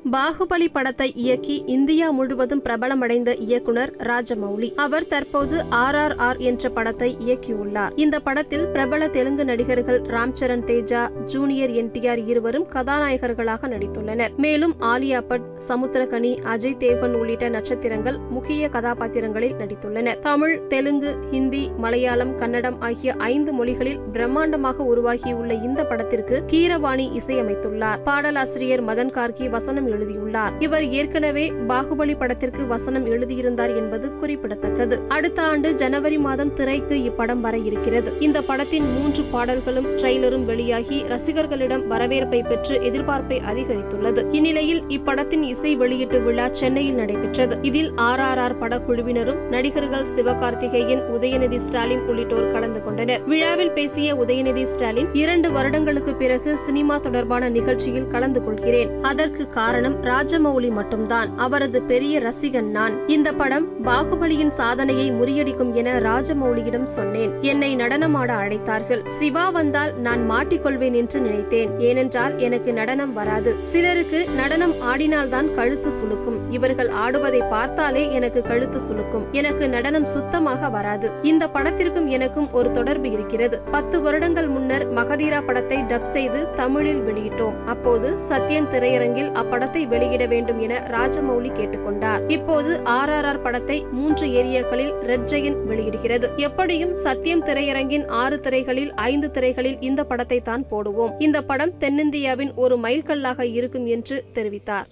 பாகுபலி படத்தை இயக்கி இந்தியா முழுவதும் பிரபலமடைந்த இயக்குனர் ராஜமௌலி. அவர் தற்போது ஆர் ஆர் ஆர் என்ற படத்தை இயக்கியுள்ளார். இந்த படத்தில் பிரபல தெலுங்கு நடிகர்கள் ராம்சரண் தேஜா ஜூனியர் என்டிஆர் இருவரும் கதாநாயகர்களாக நடித்துள்ளனர். மேலும் ஆலியா பட் சமுத்திரகனி அஜய் தேவன் உள்ளிட்ட நட்சத்திரங்கள் முக்கிய கதாபாத்திரங்களில் நடித்துள்ளனர் தமிழ் தெலுங்கு ஹிந்தி மலையாளம் கன்னடம் ஆகிய ஐந்து மொழிகளில் பிரம்மாண்டமாக உருவாகியுள்ள இந்த படத்திற்கு கீரவாணி இசையமைத்துள்ளார். பாடலாசிரியர் மதன் கார்கி வசனம் வசனம் எழுதியுள்ளார். இவர் ஏற்கனவே பாகுபலி படத்திற்கு வசனம் எழுதியிருந்தார் என்பது குறிப்பிடத்தக்கது. அடுத்த ஆண்டு ஜனவரி மாதம் திரைக்கு இப்படம் வர இருக்கிறது. இந்த படத்தின் மூன்று பாடல்களும் ட்ரெய்லரும் வெளியாகி ரசிகர்களிடம் வரவேற்பை பெற்று எதிர்பார்ப்பை அதிகரித்துள்ளது. இந்நிலையில் இப்படத்தின் இசை வெளியீட்டு விழா சென்னையில் நடைபெற்றது. இதில் ஆர் ஆர் ஆர் படக்குழுவினரும் நடிகர்கள் சிவகார்த்திகேயன் உதயநிதி ஸ்டாலின் உள்ளிட்டோர் கலந்து கொண்டனர். விழாவில் பேசிய உதயநிதி ஸ்டாலின் இரண்டு வருடங்களுக்கு பிறகு சினிமா தொடர்பான நிகழ்ச்சியில் கலந்து கொள்கிறேன். அதற்கு காரணம் ராஜமௌலி மட்டும்தான். அவரது பெரிய ரசிகன் நான். இந்த படம் பாகுபலியின் சாதனையை முறியடிக்கும் என ராஜமௌலியிடம் சொன்னேன். என்னை நடனமாட அழைத்தார்கள். சிவா வந்தால் நான் மாட்டிக்கொள்வேன் என்று நினைத்தேன். ஏனென்றால் எனக்கு நடனம் வராது. சிலருக்கு நடனம் ஆடினால்தான் கழுத்து சுளுக்கும். இவர்கள் ஆடுவதை பார்த்தாலே எனக்கு கழுத்து சுளுக்கும். எனக்கு நடனம் சுத்தமாக வராது. இந்த படத்திற்கும் எனக்கும் ஒரு தொடர்பு இருக்கிறது. பத்து வருடங்கள் முன்னர் மகதீரா படத்தை டப் செய்து தமிழில் வெளியிட்டோம். அப்போது சத்யம் திரையரங்கில் அப்படம் படத்தை வெளியிட வேண்டும் என ராஜமௌலி கேட்டுக்கொண்டார். இப்போது ஆர் ஆர் ஆர் படத்தை மூன்று ஏரியாக்களில் ரெட் ஜெயின் வெளியிடுகிறது. எப்படியும் சத்தியம் திரையரங்கின் ஆறு திரைகளில் ஐந்து திரைகளில் இந்த படத்தை தான் போடுவோம். இந்த படம் தென்னிந்தியாவின் ஒரு மைல்கல்லாக இருக்கும் என்று தெரிவித்தார்.